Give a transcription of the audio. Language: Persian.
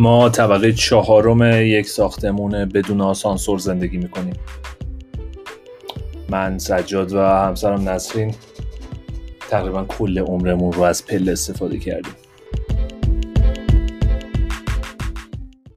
ما طبقه چهارم یک ساختمون بدون آسانسور زندگی می‌کنیم. من سجاد و همسرم نسرین تقریبا کل عمرمون رو از پله استفاده کردیم.